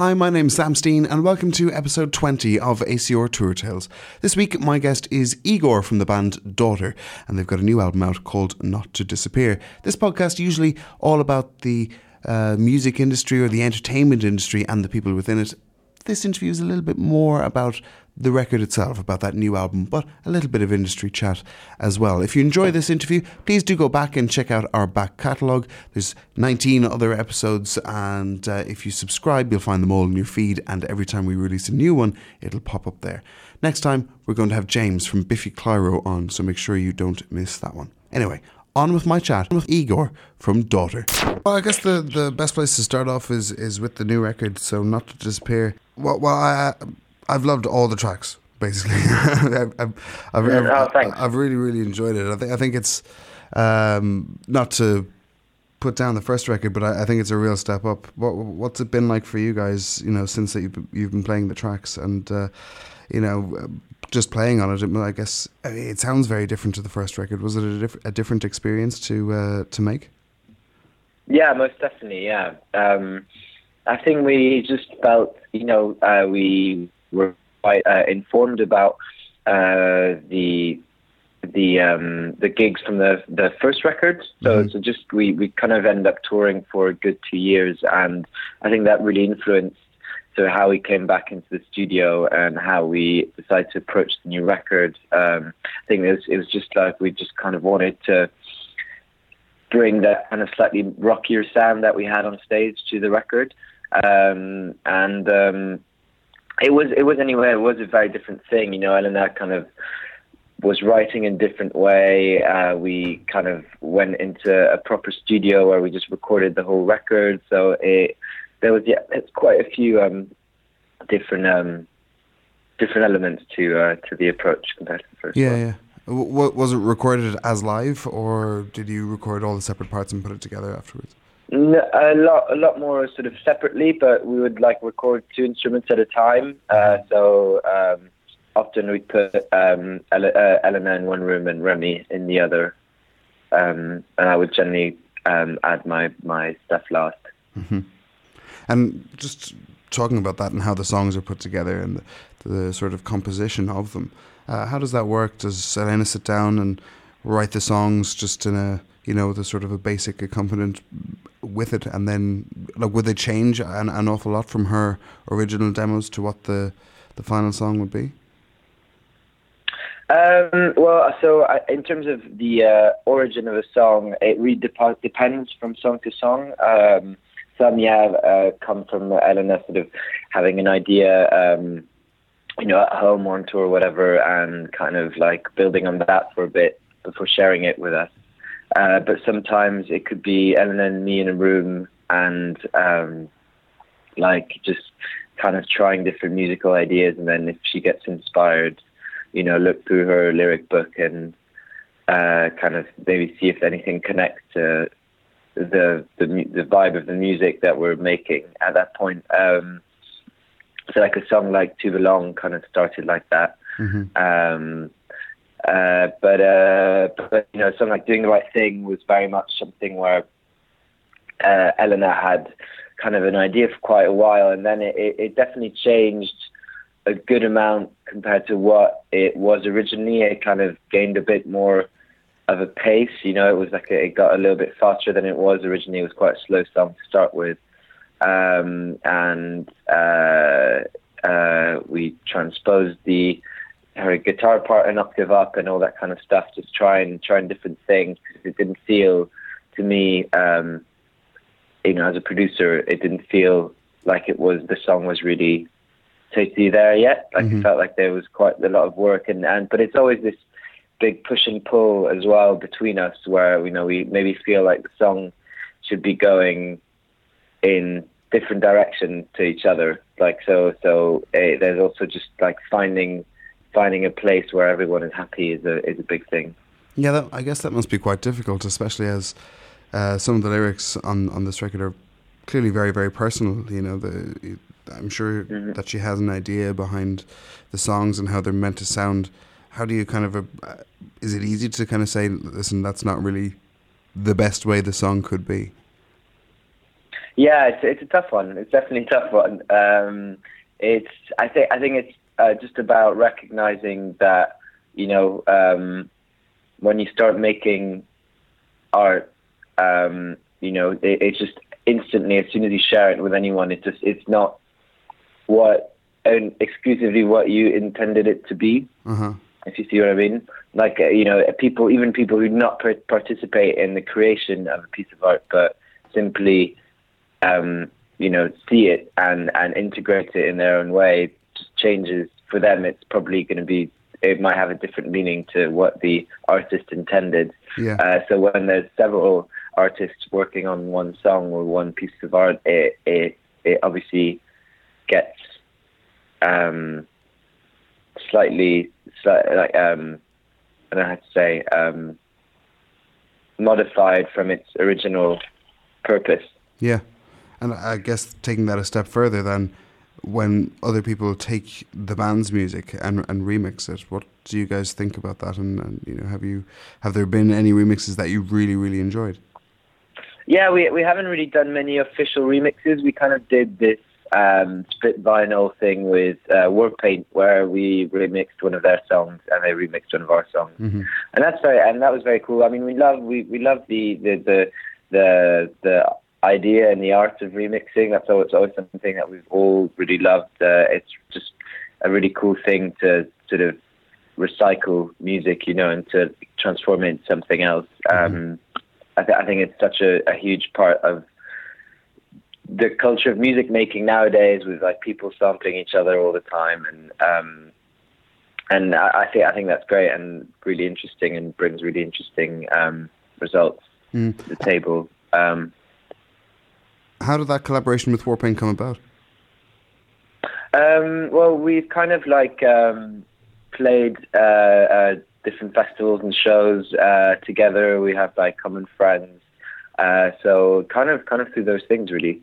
Hi, my name's Sam Steen, and welcome to episode 20 of ACR Tour Tales. This week, my guest is Igor from the band Daughter, and they've got a new album out called Not to Disappear. This podcast usually all about the uh, music industry or the entertainment industry and the people within it. This interview is a little bit more about the record itself, about that new album, but a little bit of industry chat as well. If you enjoy this interview, please do go back and check out our back catalogue. There's 19 other episodes, and uh, if you subscribe, you'll find them all in your feed. And every time we release a new one, it'll pop up there. Next time, we're going to have James from Biffy Clyro on, so make sure you don't miss that one. Anyway, on with my chat with Igor from Daughter. Well, I guess the, the best place to start off is, is with the new record, so not to disappear. Well, well I, I've loved all the tracks basically. I've, I've, I've, oh, I've, really, really enjoyed it. I think I think it's um, not to put down the first record, but I, I, think it's a real step up. What, what's it been like for you guys? You know, since that you've, you've been playing the tracks and uh, you know just playing on it. I guess it sounds very different to the first record. Was it a, diff- a different experience to uh, to make? Yeah, most definitely. Yeah, um, I think we just felt, you know, uh, we were quite uh, informed about uh, the the um, the gigs from the the first record. So mm-hmm. so just we we kind of end up touring for a good two years, and I think that really influenced so how we came back into the studio and how we decided to approach the new record. Um, I think it was it was just like we just kind of wanted to bring that kind of slightly rockier sound that we had on stage to the record. Um, and um, it was it was anyway it was a very different thing you know Elena kind of was writing in a different way uh, we kind of went into a proper studio where we just recorded the whole record so it there was yeah it's quite a few um, different um, different elements to uh, to the approach compared to the first yeah one. yeah w- was it recorded as live or did you record all the separate parts and put it together afterwards a lot, a lot more sort of separately, but we would like record two instruments at a time. Uh, so um, often we put um, uh, Elena in one room and Remi in the other, um, and I would generally um, add my my stuff last. Mm-hmm. And just talking about that and how the songs are put together and the, the sort of composition of them, uh, how does that work? Does Elena sit down and write the songs just in a you know the sort of a basic accompaniment with it, and then like would they change an, an awful lot from her original demos to what the the final song would be? Um, well, so in terms of the uh, origin of a song, it really dep- depends from song to song. Um, some, yeah, uh, come from Elena sort of having an idea, um, you know, at home or on tour or whatever, and kind of like building on that for a bit before sharing it with us. Uh, but sometimes it could be Ellen and me in a room and um, like just kind of trying different musical ideas. And then if she gets inspired, you know, look through her lyric book and uh, kind of maybe see if anything connects to the, the the vibe of the music that we're making at that point. Um, so like a song like "To Belong" kind of started like that. Mm-hmm. Um, uh, but uh, but you know, something like doing the right thing was very much something where uh, Elena had kind of an idea for quite a while, and then it, it definitely changed a good amount compared to what it was originally. It kind of gained a bit more of a pace. You know, it was like a, it got a little bit faster than it was originally. It was quite a slow song to start with, um, and uh, uh, we transposed the her guitar part and an octave up and all that kind of stuff, just trying trying different things it didn't feel to me, um, you know, as a producer, it didn't feel like it was the song was really totally there yet. Like mm-hmm. it felt like there was quite a lot of work and and but it's always this big push and pull as well between us where you know we maybe feel like the song should be going in different direction to each other like so so uh, there's also just like finding finding a place where everyone is happy is a is a big thing. Yeah, that, I guess that must be quite difficult, especially as uh, some of the lyrics on on this record are clearly very very personal. You know, the I'm sure mm-hmm. that she has an idea behind the songs and how they're meant to sound. How do you kind of uh, is it easy to kind of say, listen, that's not really the best way the song could be? Yeah, it's it's a tough one. It's definitely a tough one. Um, it's I think I think it's uh, just about recognizing that you know um, when you start making art, um, you know it, it's just instantly as soon as you share it with anyone, it's just it's not what and exclusively what you intended it to be. Uh-huh. If you see what I mean, like uh, you know, people, even people who do not participate in the creation of a piece of art, but simply, um, you know, see it and and integrate it in their own way, just changes for them. It's probably going to be. It might have a different meaning to what the artist intended. Yeah. Uh, so when there's several artists working on one song or one piece of art, it it, it obviously gets um, slightly, slightly like um, I don't know how to say um, modified from its original purpose. Yeah. And I guess taking that a step further, then, when other people take the band's music and and remix it, what do you guys think about that? And, and you know, have you have there been any remixes that you really really enjoyed? Yeah, we we haven't really done many official remixes. We kind of did this um, split vinyl thing with uh, Warpaint, where we remixed one of their songs and they remixed one of our songs, Mhm. and that's very and that was very cool. I mean, we love we we love the the the the, the idea and the art of remixing. That's always always something that we've all really loved. Uh, it's just a really cool thing to sort of recycle music, you know, and to transform it into something else. Um, I, th- I think it's such a, a huge part of the culture of music making nowadays, with like people sampling each other all the time, and um, and I, I think I think that's great and really interesting, and brings really interesting um, results Mm. to the table. Um, How did that collaboration with Warpaint come about? Um, well, we've kind of like um, played uh, uh, different festivals and shows uh, together. We have like common friends, uh, so kind of kind of through those things really.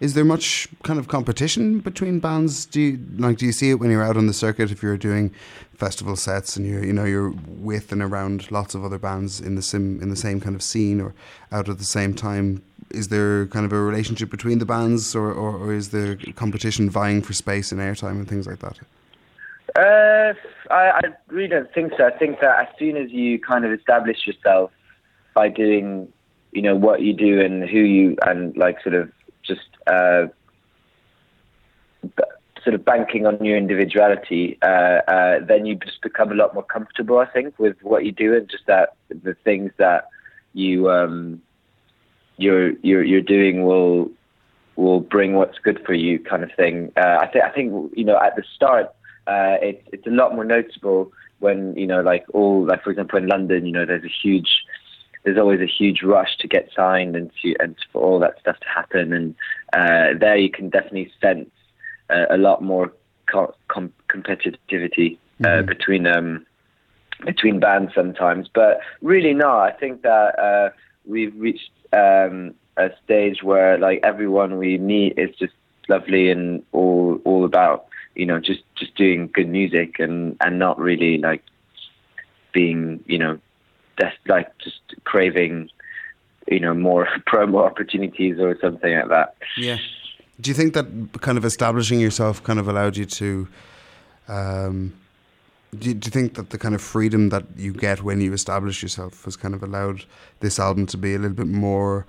Is there much kind of competition between bands? Do you like do you see it when you're out on the circuit if you're doing festival sets and you're you know you're with and around lots of other bands in the sim in the same kind of scene or out at the same time? Is there kind of a relationship between the bands or, or, or is there competition vying for space and airtime and things like that? Uh, I, I really don't think so. I think that as soon as you kind of establish yourself by doing, you know, what you do and who you and like sort of just uh, sort of banking on your individuality, uh, uh, then you just become a lot more comfortable. I think with what you do and just that the things that you um, you're you're you're doing will will bring what's good for you, kind of thing. Uh, I think I think you know at the start uh, it's it's a lot more noticeable when you know like all like for example in London, you know there's a huge there's always a huge rush to get signed and to and for all that stuff to happen, and uh, there you can definitely sense uh, a lot more co- com- competitivity uh, Mhm. between um, between bands sometimes. But really, no, I think that uh, we've reached um, a stage where like everyone we meet is just lovely and all all about you know just just doing good music and and not really like being you know that's like just craving you know more promo opportunities or something like that. Yeah. Do you think that kind of establishing yourself kind of allowed you to? Um, do, you, do you think that the kind of freedom that you get when you establish yourself has kind of allowed this album to be a little bit more?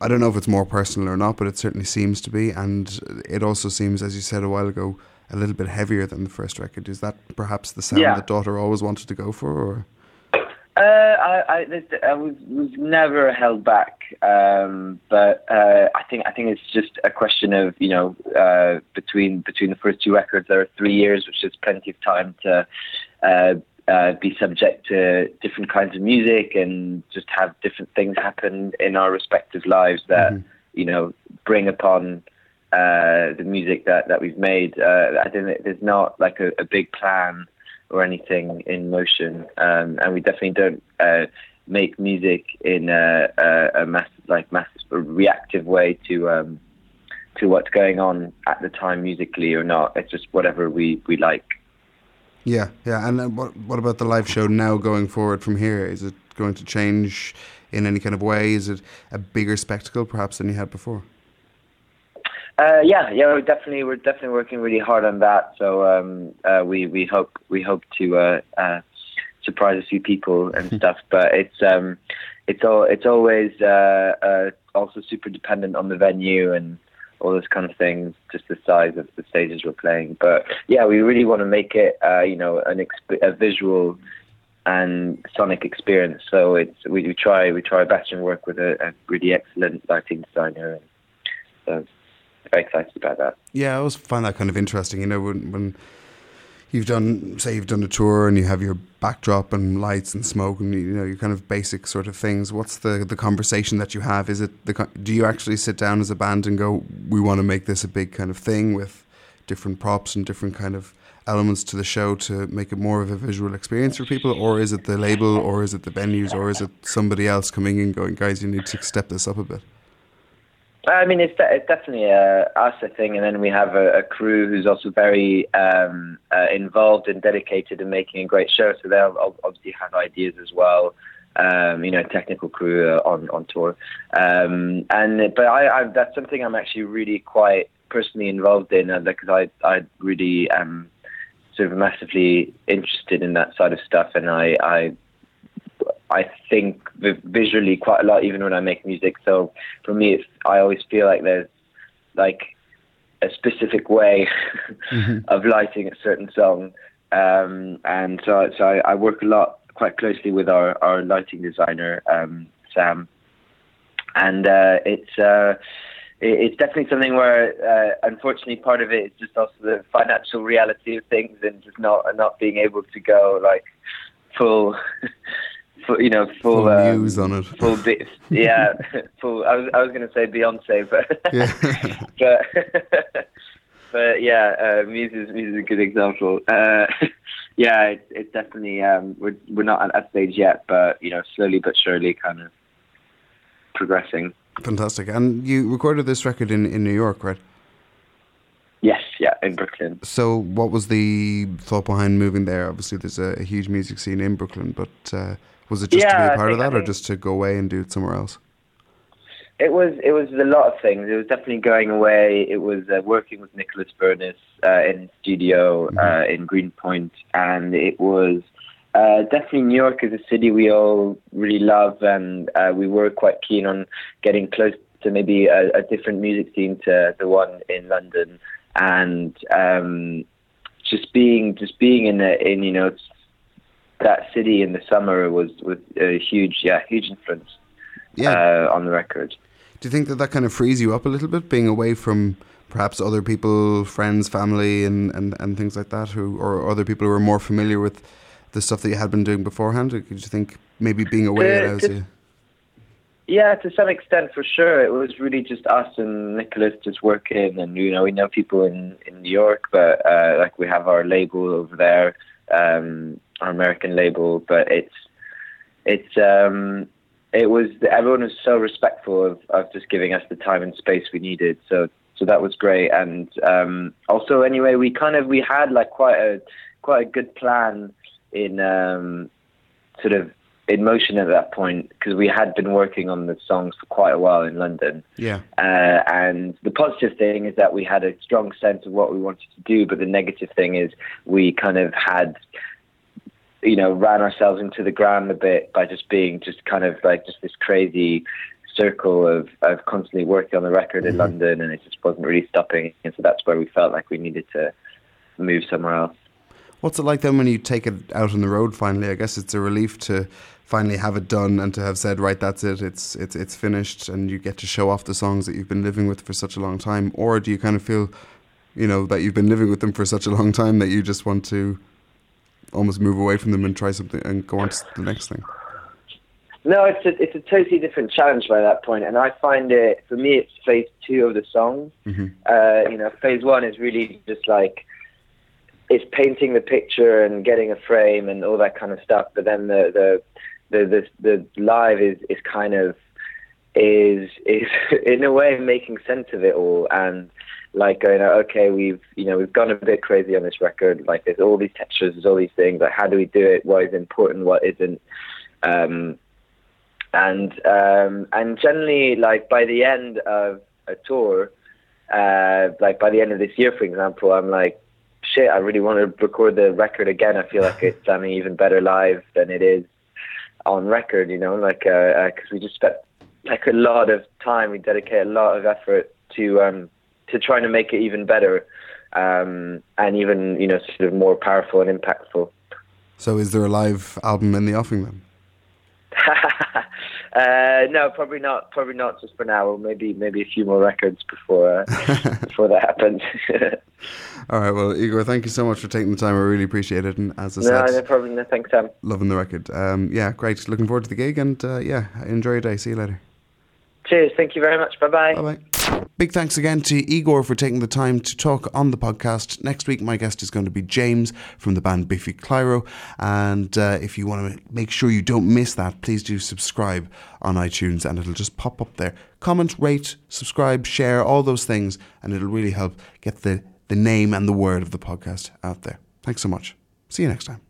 I don't know if it's more personal or not, but it certainly seems to be, and it also seems, as you said a while ago, a little bit heavier than the first record. Is that perhaps the sound Yeah. that Daughter always wanted to go for? Or Uh, I, I, this- I was, was never held back, um, but uh, I think I think it's just a question of you know uh, between between the first two records there are three years, which is plenty of time to uh, uh, be subject to different kinds of music and just have different things happen in our respective lives that Mhm. you know bring upon uh, the music that that we've made. Uh, I think there's not like a, a big plan or anything in motion, um, and we definitely don't uh, make music in a, a, a mass like mass reactive way to um, to what's going on at the time musically or not. It's just whatever we, we like. yeah, yeah. And uh, what what about the live show now going forward from here? Is it going to change in any kind of way? Is it a bigger spectacle perhaps than you had before? Uh, yeah, yeah, we're definitely we're definitely working really hard on that. So um, uh, we we hope we hope to uh, uh surprise a few people and stuff. But it's um, it's all it's always uh, uh, also super dependent on the venue and all those kind of things, just the size of the stages we're playing. But yeah, we really want to make it, you know, an exp- a visual and sonic experience. So it's we, we try we try our best and work with a, a really excellent lighting designer. And so excited about that. Yeah, I always find that kind of interesting. You know, when when you've done say you've done a tour and you have your backdrop and lights and smoke and you know your kind of basic sort of things. What's the the conversation that you have? Is it the do you actually sit down as a band and go, we want to make this a big kind of thing with different props and different kind of elements to the show to make it more of a visual experience for people, or is it the label, or is it the venues, or is it somebody else coming in going, guys, you need to step this up a bit? I mean, it's, de- it's definitely a us, I think, and then we have a, a crew who's also very um, uh, involved and dedicated in making a great show. So they'll obviously have ideas as well. Um, you know, technical crew uh, on on tour, um, and but I, I, that's something I'm actually really quite personally involved in uh, because I I really am sort of massively interested in that side of stuff, and I I I think visually quite a lot, even when I make music. So for me, it's, I always feel like there's like a specific way mm-hmm. of lighting a certain song, um, and so so I, I, work a lot, quite closely with our our lighting designer um, Sam, and uh, it's. Uh, it's definitely something where, uh, unfortunately, part of it is just also the financial reality of things, and just not not being able to go like full full, you know, full, full um, Muse on it. Full, bit, yeah, full. I was, I was going to say Beyonce, but yeah. but but yeah, uh, Muse is Muse is a good example. Uh, yeah, it's, it's definitely um, we're we're not at that stage yet, but you know, slowly but surely, kind of progressing. Fantastic. And you recorded this record in, in New York, right? Yes, yeah, in Brooklyn. So, what was the thought behind moving there? Obviously, there's a, a huge music scene in Brooklyn, but uh, was it just yeah, to be a part think, of that, or just to go away and do it somewhere else? It was. It was a lot of things. It was definitely going away. It was uh, working with Nicolas Vernhes uh, in studio mm-hmm. uh, in Greenpoint, and it was uh, definitely New York is a city we all really love, and uh, we were quite keen on getting close to maybe a, a different music scene to the one in London, and um, just being just being in the, in you know that city in the summer was was a huge, yeah, huge influence yeah. Uh, on the record. Do you think that that kind of frees you up a little bit, being away from perhaps other people, friends, family, and, and, and things like that, who or other people who are more familiar with the stuff that you had been doing beforehand? Or did you think maybe being away to, allows to, you? Yeah, to some extent, for sure. It was really just us and Nicolas just working, and you know, we know people in in New York, but uh, like we have our label over there. Um, our American label, but it's it's um, it was everyone was so respectful of, of just giving us the time and space we needed. So so that was great, and um, also anyway, we kind of we had like quite a quite a good plan in um, sort of in motion at that point because we had been working on the songs for quite a while in London. Yeah. Uh, and the positive thing is that we had a strong sense of what we wanted to do, but the negative thing is we kind of had you know, ran ourselves into the ground a bit by just being just kind of like just this crazy circle of, of constantly working on the record mm-hmm. in London and it just wasn't really stopping. And so that's where we felt like we needed to move somewhere else. What's it like then when you take it out on the road finally? I guess it's a relief to finally have it done and to have said, right, that's it, it's it's it's finished and you get to show off the songs that you've been living with for such a long time? Or do you kind of feel, you know, that you've been living with them for such a long time that you just want to almost move away from them and try something and go on to the next thing? No, it's a it's a totally different challenge by that point, and I find it for me it's phase two of the song. Mm-hmm. Uh, you know, phase one is really just like it's painting the picture and getting a frame and all that kind of stuff. But then the the the the, the live is is kind of is is in a way making sense of it all and like going, okay, we've you know we've gone a bit crazy on this record. Like there's all these textures, there's all these things. Like how do we do it? What is important? What isn't? Um, and um, and generally, like by the end of a tour, uh, like by the end of this year, for example, I'm like, shit, I really want to record the record again. I feel like it's sounding even better live than it is on record. You know, like because uh, uh, we just spent like a lot of time, we dedicate a lot of effort to um, to trying to make it even better um, and even you know sort of more powerful and impactful. So, is there a live album in the offing then? uh, no, probably not. Probably not just for now. Maybe maybe a few more records before uh, before that happens. All right. Well, Igor, thank you so much for taking the time. I really appreciate it. And as I no, said, no problem. No, thanks, Sam. Loving the record. Um, yeah, great. Looking forward to the gig, and uh, yeah, enjoy your day. See you later. Cheers. Thank you very much. Bye bye. Bye bye. Big thanks again to Igor for taking the time to talk on the podcast. Next week, my guest is going to be James from the band Biffy Clyro. And uh, if you want to make sure you don't miss that, please do subscribe on iTunes and it'll just pop up there. Comment, rate, subscribe, share, all those things, and it'll really help get the, the name and the word of the podcast out there. Thanks so much. See you next time.